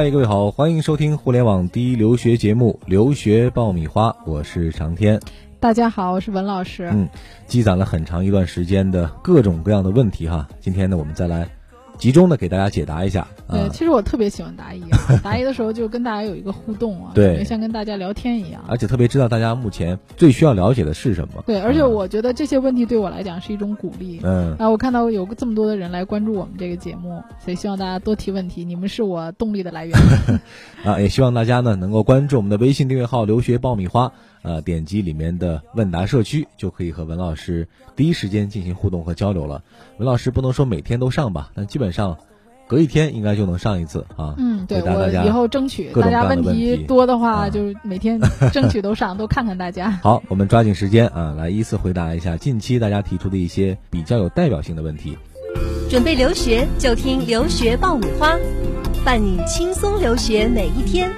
嗨，各位好，欢迎收听互联网第一留学节目《留学爆米花》，我是长天。大家好，我是文老师。嗯，积攒了很长一段时间的各种各样的问题哈，今天呢，我们再来集中的给大家解答一下。对，啊，其实我特别喜欢答疑啊，答疑的时候就跟大家有一个互动啊，对像跟大家聊天一样。而且特别知道大家目前最需要了解的是什么。对，而且嗯我觉得这些问题对我来讲是一种鼓励。嗯，啊，我看到有这么多的人来关注我们这个节目，所以希望大家多提问题，你们是我动力的来源。啊，也希望大家呢能够关注我们的微信订阅号“留学爆米花”，呃，点击里面的问答社区，就可以和文老师第一时间进行互动和交流了。文老师不能说每天都上吧，但基本上隔一天应该就能上一次啊。嗯，对大家我以后争取，各各大家问问题题多的话，啊就是每天争取都上，都看看大家。好，我们抓紧时间啊，来依次回答一下近期大家提出的一些比较有代表性的问题。准备留学就听留学爆米花，伴你轻松留学每一天。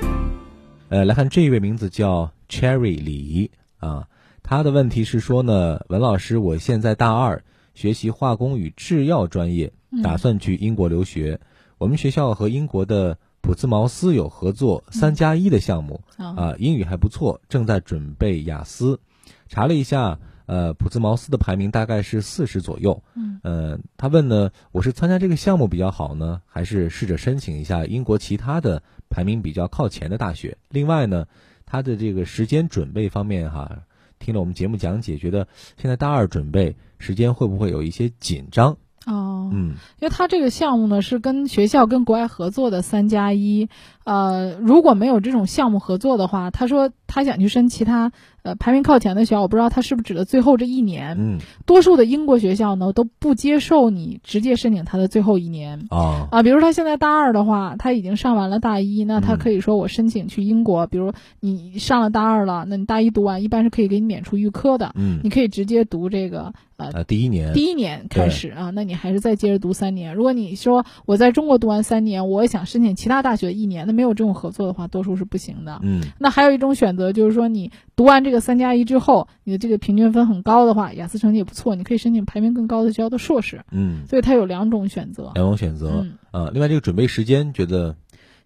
呃，来看这一位名字叫 Cherry 李啊，他的问题是说呢，文老师，我现在大二，学习化工与制药专业，嗯打算去英国留学。我们学校和英国的普兹茅斯有合作三加一的项目啊，啊，英语还不错，正在准备雅思。查了一下，呃，普兹茅斯的排名大概是四十左右。嗯，呃，他问呢，我是参加这个项目比较好呢，还是试着申请一下英国其他的排名比较靠前的大学？另外呢，他的这个时间准备方面哈，听了我们节目讲解，觉得现在大二准备时间会不会有一些紧张？哦，嗯因为他这个项目呢是跟学校跟国外合作的三加一，呃，如果没有这种项目合作的话，他说他想去申其他呃排名靠前的学校，我不知道他是不是指的最后这一年。嗯多数的英国学校呢都不接受你直接申请他的最后一年。啊啊，比如他现在大二的话，他已经上完了大一，那他嗯可以说我申请去英国。比如你上了大二了，那你大一读完，一般是可以给你免除预科的，嗯你可以直接读这个呃啊，第一年第一年开始啊，那你还是再接着读三年。如果你说我在中国读完三年，我想申请其他大学一年，那没有这种合作的话，多数是不行的。嗯那还有一种选择就是说，你读完这个三加一之后，你的这个平均分很高的话，雅思成绩也不错，你可以申请排名更高的学校的硕士。嗯，所以它有两种选择。两种选择嗯，啊。另外，这个准备时间觉得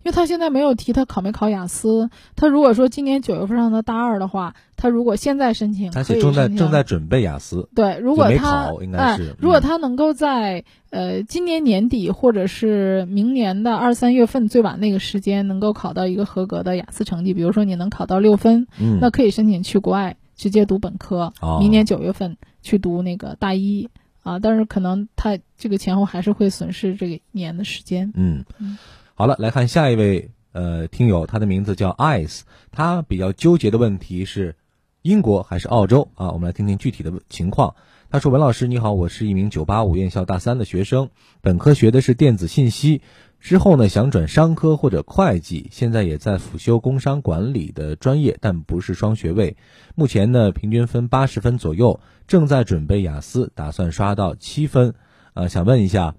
因为他现在没有提他考没考雅思，他如果说今年九月份上的大二的话，他如果现在申请，他是正在正在准备雅思。对，如果他应该哎如果嗯他能够在呃今年年底或者是明年的二三月份最晚那个时间能够考到一个合格的雅思成绩，比如说你能考到六分，嗯，那可以申请去国外直接读本科，哦明年九月份去读那个大一啊，但是可能他这个前后还是会损失这个一年的时间。嗯嗯，好了，来看下一位呃听友，他的名字叫 Ice，他比较纠结的问题是英国还是澳洲啊？我们来听听具体的情况。他说：“文老师你好，我是一名九八五院校大三的学生，本科学的是电子信息，之后呢想转商科或者会计，现在也在辅修工商管理的专业，但不是双学位。目前呢平均分八十分左右，正在准备雅思，打算刷到七分。呃，想问一下。”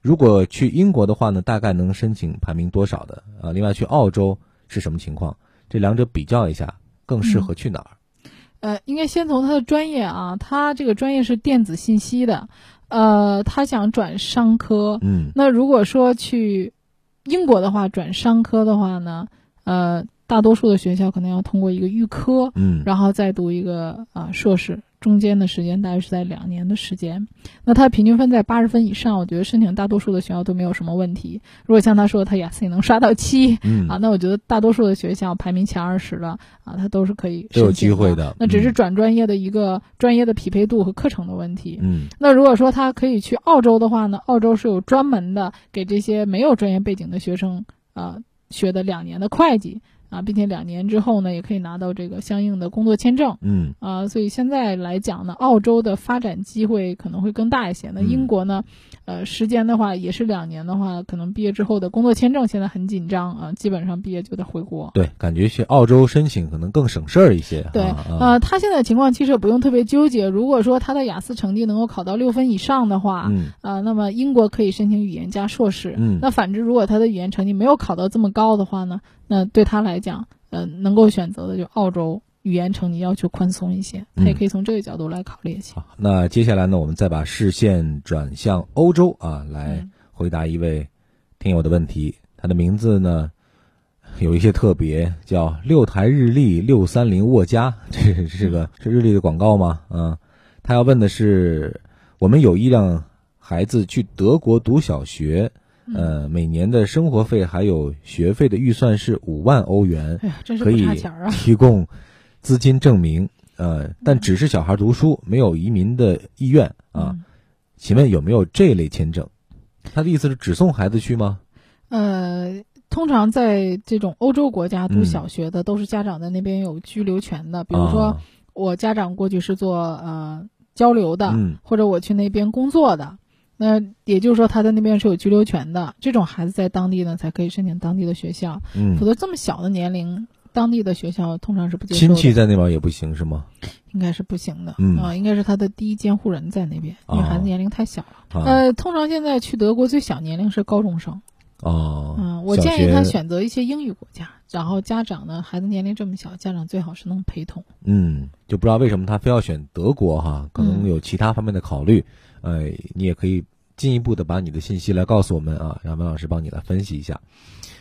如果去英国的话呢，大概能申请排名多少的？啊，另外去澳洲是什么情况？这两者比较一下，更适合去哪儿？呃，应该先从他的专业啊，他这个专业是电子信息的，呃，他想转商科。嗯那如果说去英国的话，转商科的话呢，呃，大多数的学校可能要通过一个预科，嗯然后再读一个啊、硕士，中间的时间大约是在两年的时间。那他平均分在八十分以上，我觉得申请大多数的学校都没有什么问题。如果像他说他雅思也能刷到七，嗯啊，那我觉得大多数的学校排名前二十的啊，他都是可以都有机会的那只是嗯转专业的一个专业的匹配度和课程的问题。嗯那如果说他可以去澳洲的话呢，澳洲是有专门的给这些没有专业背景的学生啊、呃学的两年的会计啊，并且两年之后呢，也可以拿到这个相应的工作签证。嗯啊、所以现在来讲呢，澳洲的发展机会可能会更大一些。那嗯英国呢，呃，时间的话也是两年的话，可能毕业之后的工作签证现在很紧张啊、基本上毕业就得回国。对，感觉去澳洲申请可能更省事儿一些。对，啊啊呃，他现在情况其实也不用特别纠结。如果说他的雅思成绩能够考到六分以上的话，嗯呃，那么英国可以申请语言加硕士。嗯那反之，如果他的语言成绩没有考到这么高的话呢，那对他来讲，呃，能够选择的就澳洲语言成绩要求宽松一些，他也嗯可以从这个角度来考虑一下。好，那接下来呢，我们再把视线转向欧洲啊，来回答一位听友的问题。他的名字呢有一些特别，叫六台日历六三零沃家，这是个是日历的广告吗？嗯，他要问的是，我们有一辆孩子去德国读小学，呃，每年的生活费还有学费的预算是五万欧元，哎呀，真是不可以！提供资金证明，呃，但只是小孩读书，没有移民的意愿啊。嗯请问有没有这类签证？他的意思是只送孩子去吗？呃，通常在这种欧洲国家读嗯小学的，都是家长在那边有居留权的。比如说，啊我家长过去是做呃交流的，嗯或者我去那边工作的，那也就是说他在那边是有居留权的。这种孩子在当地呢才可以申请当地的学校，嗯否，则这么小的年龄，当地的学校通常是不接受的。亲戚在那边也不行是吗？应该是不行的，嗯啊，应该是他的第一监护人在那边，因为哦孩子年龄太小了。啊，呃，通常现在去德国最小年龄是高中生。哦，嗯，我建议他，选择一些英语国家，然后家长呢，孩子年龄这么小，家长最好是能陪同。嗯，就不知道为什么他非要选德国哈，可能有其他方面的考虑。呃，你也可以进一步的把你的信息来告诉我们啊，让文老师帮你来分析一下。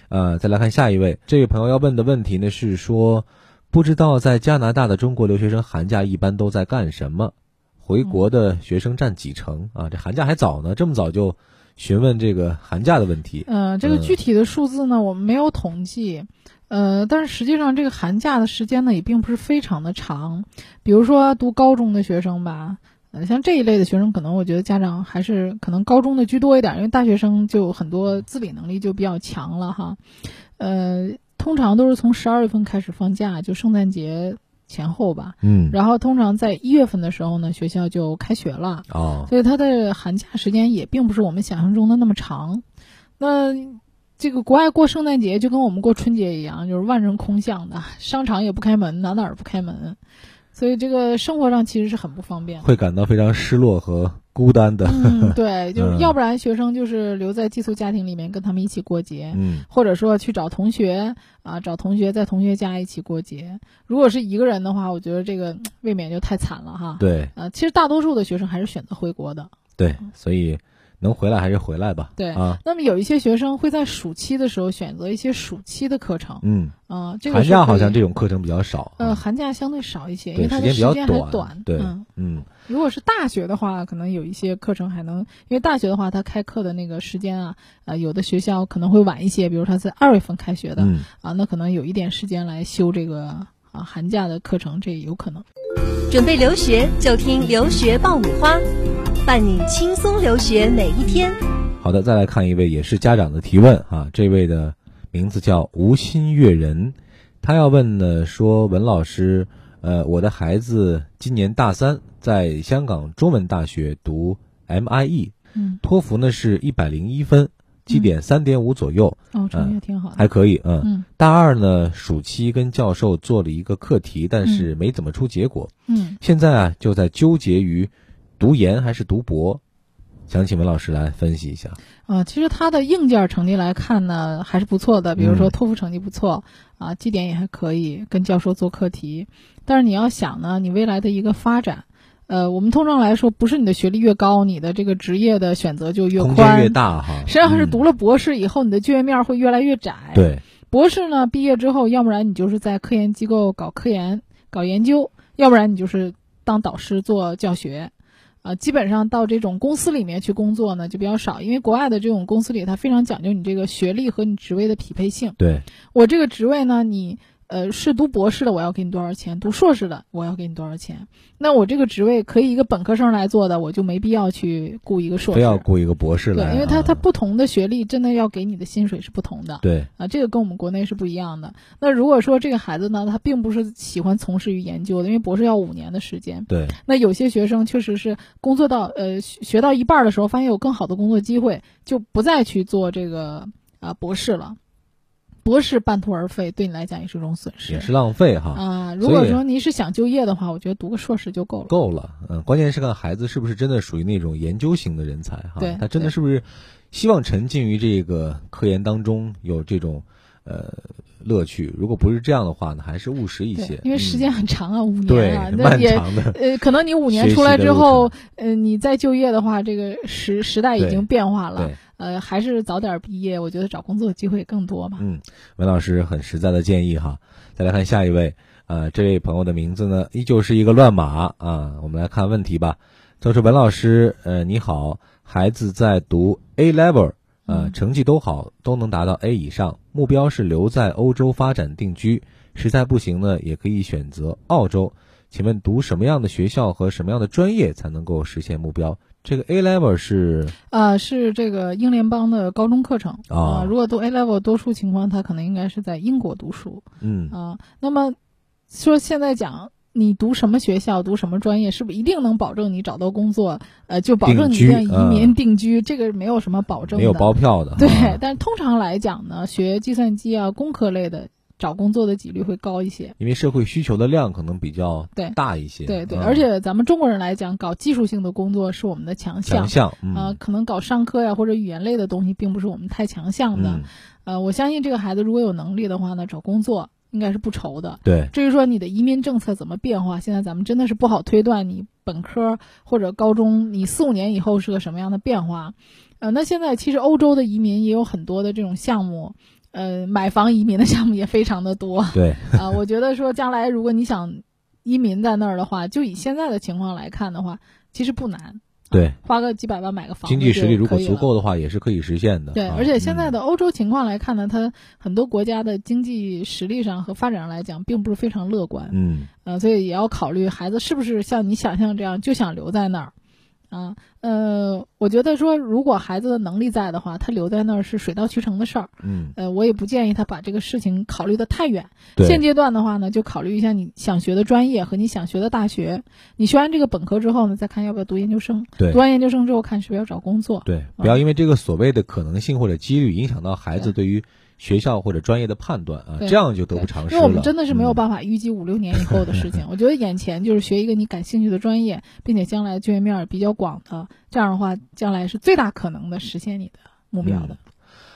呃，再来看下一位，这位朋友要问的问题呢是说，不知道在加拿大的中国留学生寒假一般都在干什么？回国的学生占几成啊？这寒假还早呢，这么早就询问这个寒假的问题。呃，这个具体的数字呢，我们没有统计。呃，但是实际上这个寒假的时间呢，也并不是非常的长。比如说读高中的学生吧，呃，像这一类的学生，可能我觉得家长还是可能高中的居多一点，因为大学生就很多自理能力就比较强了哈。呃，通常都是从十二月份开始放假，就圣诞节前后吧。嗯，然后通常在一月份的时候呢，学校就开学了，哦，所以它的寒假时间也并不是我们想象中的那么长。那这个国外过圣诞节就跟我们过春节一样，就是万人空巷的，商场也不开门，哪哪儿不开门，所以这个生活上其实是很不方便。会感到非常失落和孤单的。嗯，对，就是嗯要不然学生就是留在寄宿家庭里面跟他们一起过节，嗯或者说去找同学啊，找同学在同学家一起过节。如果是一个人的话，我觉得这个嗯未免就太惨了哈。对呃，其实大多数的学生还是选择回国的。对，所以能回来还是回来吧。对啊，那么有一些学生会在暑期的时候选择一些暑期的课程，嗯，啊、这个寒假好像这种课程比较少。呃，啊寒假相对少一些，因为它的时时间比较间还短短。对嗯，嗯如果是大学的话，可能有一些课程还能，因为大学的话，它开课的那个时间啊，呃，有的学校可能会晚一些，比如它在二月份开学的、嗯，啊，那可能有一点时间来修这个啊寒假的课程，这也有可能。准备留学就听留学爆米花，伴你轻松留学每一天。好的，再来看一位也是家长的提问啊，这位的名字叫吴心悦人，他要问呢说文老师，呃，我的孩子今年大三，在香港中文大学读 MIE，嗯，托福呢是一百零一分，绩点三点五左右，哦，成绩也挺好的。还可以，嗯。嗯大二呢，暑期跟教授做了一个课题，但是没怎么出结果。嗯。现在啊，就在纠结于读研还是读博，想请文老师来分析一下。啊，其实他的硬件成绩来看呢，还是不错的。比如说嗯托福成绩不错，啊，绩点也还可以，跟教授做课题。但是你要想呢，你未来的一个发展，呃，我们通常来说，不是你的学历越高，你的这个职业的选择就越宽，越大哈。实际上是嗯读了博士以后，你的就业面会越来越窄。，对，博士呢，毕业之后，要不然你就是在科研机构搞科研、搞研究，要不然你就是当导师做教学。啊，基本上到这种公司里面去工作呢，就比较少，因为国外的这种公司里，它非常讲究你这个学历和你职位的匹配性。对，我这个职位呢，你呃是读博士的，我要给你多少钱；读硕士的，我要给你多少钱。那我这个职位可以一个本科生来做的，我就没必要去雇一个硕士。不要雇一个博士来啊，对，因为他他不同的学历，真的要给你的薪水是不同的。对，啊，这个跟我们国内是不一样的。那如果说这个孩子呢，他并不是喜欢从事于研究的，因为博士要五年的时间。对，那有些学生确实是工作到呃学学到一半儿的时候，发现有更好的工作机会，就不再去做这个啊、博士了。博士半途而废，对你来讲也是一种损失。也是浪费哈。啊、如果说你是想就业的话，我觉得读个硕士就够了。够了，嗯，关键是看孩子是不是真的属于那种研究型的人才哈，对他真的是不是希望沉浸于这个科研当中，有这种呃乐趣？如果不是这样的话呢，还是务实一些，，因为时间嗯很长啊，五年啊，那漫也长的，呃，可能你五年出来之后，呃，你再就业的话，这个时时代已经变化了，呃，还是早点毕业，我觉得找工作机会更多吧。嗯，文老师很实在的建议哈。再来看下一位，呃，这位朋友的名字呢，依旧是一个乱码啊。我们来看问题吧。他说：“文老师，呃，你好，孩子在读 A level，呃，成绩都好，都能达到 A 以上，目标是留在欧洲发展定居，实在不行呢，也可以选择澳洲。请问读什么样的学校和什么样的专业才能够实现目标？这个 A level 是呃，是这个英联邦的高中课程啊如果读 A level，多数情况他可能应该是在英国读书嗯啊、那么说现在讲。你读什么学校，读什么专业，是不是一定能保证你找到工作？呃，就保证你定居这样移民嗯定居，这个没有什么保证的。没有包票的，对啊，但是通常来讲呢，学计算机啊、工科类的，找工作的几率会高一些。因为社会需求的量可能比较对大一些，对对，嗯而且咱们中国人来讲，搞技术性的工作是我们的强项强。项，嗯呃，可能搞商科呀或者语言类的东西，并不是我们太强项的。嗯，呃，我相信这个孩子如果有能力的话呢，找工作应该是不愁的。对，至于说你的移民政策怎么变化，现在咱们真的是不好推断你本科或者高中你四五年以后是个什么样的变化。呃，那现在其实欧洲的移民也有很多的这种项目，呃，买房移民的项目也非常的多。对，啊、我觉得说将来如果你想移民在那儿的话，就以现在的情况来看的话，其实不难。对，花个几百万买个房子经济实力如果足够的话，也是可以实现的。对，啊而且现在嗯的欧洲情况来看呢，它很多国家的经济实力上和发展上来讲，并不是非常乐观。嗯呃，所以也要考虑孩子是不是像你想象这样就想留在那儿。啊，呃，我觉得说，如果孩子的能力在的话，他留在那儿是水到渠成的事儿。嗯，呃，我也不建议他把这个事情考虑的太远。对，现阶段的话呢，就考虑一下你想学的专业和你想学的大学。你学完这个本科之后呢，再看要不要读研究生。对读完研究生之后，看是不是要找工作。对，不要因为这个所谓的可能性或者几率影响到孩子对对于学校或者专业的判断啊，这样就得不偿失了。因为我们真的是没有。办法预计五六年以后的事情。我觉得眼前就是学一个你感兴趣的专业，并且将来就业面儿比较广的，这样的话，将来是最大可能的实现你的目标的。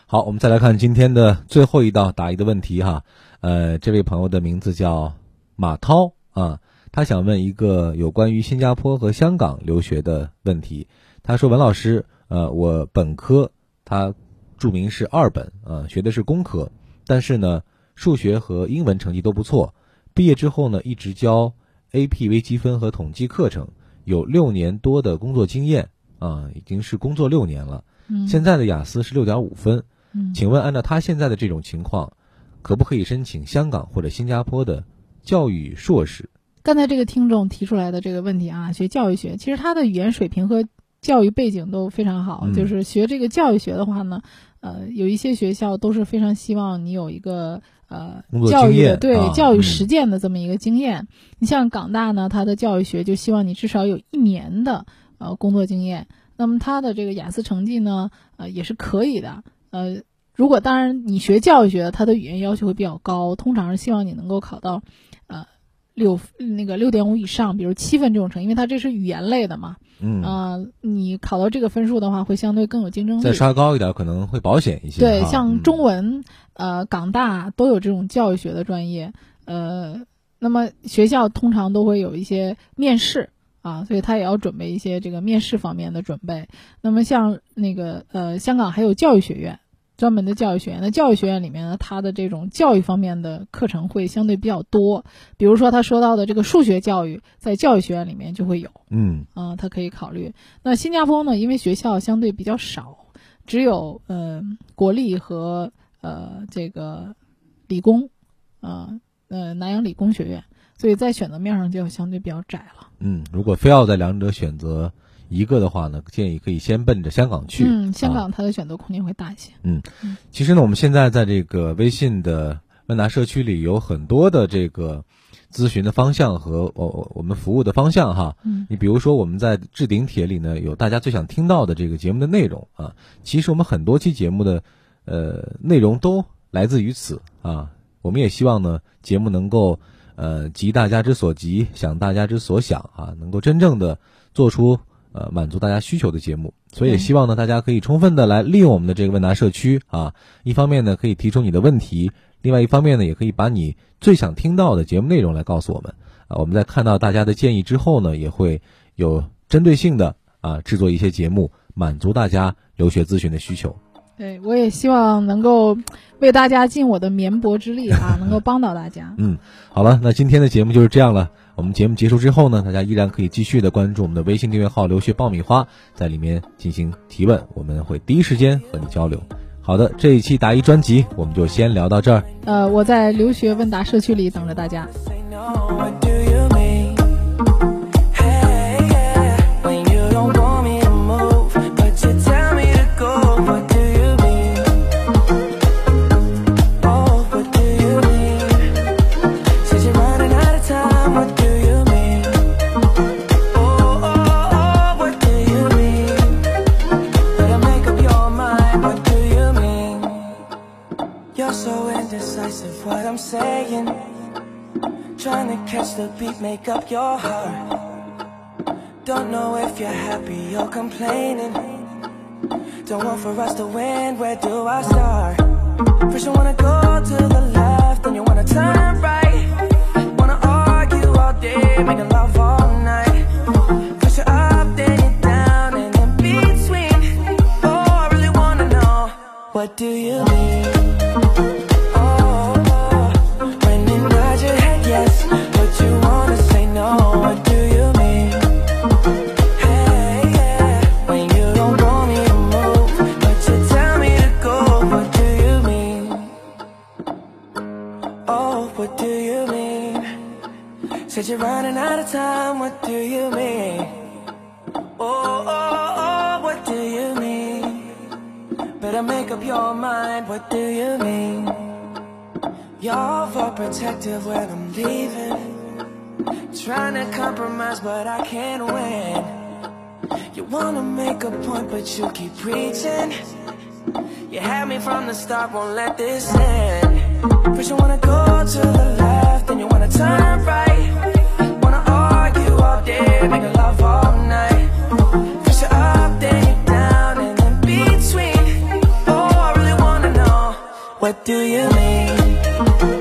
好，我们再来看今天的最后一道答疑的问题哈。呃，这位朋友的名字叫马涛啊，他想问一个有关于新加坡和香港留学的问题。他说：“文老师，呃，我本科他注明是二本，呃，学的是工科，但是呢，数学和英文成绩都不错。毕业之后呢，一直教 AP 微积分和统计课程，有六年多的工作经验啊、已经是工作六年了。嗯，现在的雅思是六点五分。”嗯，请问，按照他现在的这种情况，可不可以申请香港或者新加坡的教育硕士？刚才这个听众提出来的这个问题啊，学教育学，其实他的语言水平和教育背景都非常好。嗯就是学这个教育学的话呢，呃，有一些学校都是非常希望你有一个呃教育对教育嗯实践的这么一个经验。你像港大呢，它的教育学就希望你至少有一年的呃工作经验。那么他的这个雅思成绩呢，呃，也是可以的。呃，如果当然你学教育学他，的语言要求会比较高，通常是希望你能够考到，呃，六那个六点五以上，比如七分这种成绩，因为它这是语言类的嘛。嗯，啊、你考到这个分数的话，会相对更有竞争力。再刷高一点可能会保险一些。对，像中嗯文，呃，港大都有这种教育学的专业，呃，那么学校通常都会有一些面试啊，所以他也要准备一些这个面试方面的准备。那么像那个呃，香港还有教育学院。专门的教育学院，那教育学院里面呢，它的这种教育方面的课程会相对比较多。比如说他说到的这个数学教育，在教育学院里面就会有。嗯啊，他可以考虑。那新加坡呢，因为学校相对比较少，只有呃国立和呃这个理工，啊呃南洋理工学院，所以在选择面上就相对比较窄了。嗯，如果非要在两者选择一个的话呢，建议可以先奔着香港去。嗯，香啊港它的选择空间会大一些。嗯其实呢，我们现在在这个微信的问答社区里有很多的这个咨询的方向和我我我们服务的方向哈。嗯你比如说我们在置顶帖里呢有大家最想听到的这个节目的内容啊，其实我们很多期节目的呃内容都来自于此啊。我们也希望呢节目能够呃急大家之所急，想大家之所想啊，能够真正的做出呃满足大家需求的节目。所以也希望呢大家可以充分的来利用我们的这个问答社区啊，一方面呢可以提出你的问题，另外一方面呢也可以把你最想听到的节目内容来告诉我们啊。我们在看到大家的建议之后呢，也会有针对性的啊制作一些节目，满足大家留留学咨询的需求。对，我也希望能够为大家尽我的绵薄之力啊，能够帮到大家。嗯，好了，那今天的节目就是这样了。我们节目结束之后呢，大家依然可以继续的关注我们的微信订阅号“留学爆米花”，在里面进行提问，我们会第一时间和你交流。好的，这一期答疑专辑我们就先聊到这儿。呃，我在留学问答社区里等着大家。Your heart. Don't know if you're happy or complaining. Don't want for us to win, where do I start? First you wanna go to the left, then you wanna turn right. Better make up your mind. What do you mean? You're overprotective when I'm leaving. Trying to compromise, but I can't win. You wanna make a point, but you keep preaching. You had me from the start, won't let this end. First you wanna go to the left, then you wanna turn right. Wanna argue all day, make love do you mean?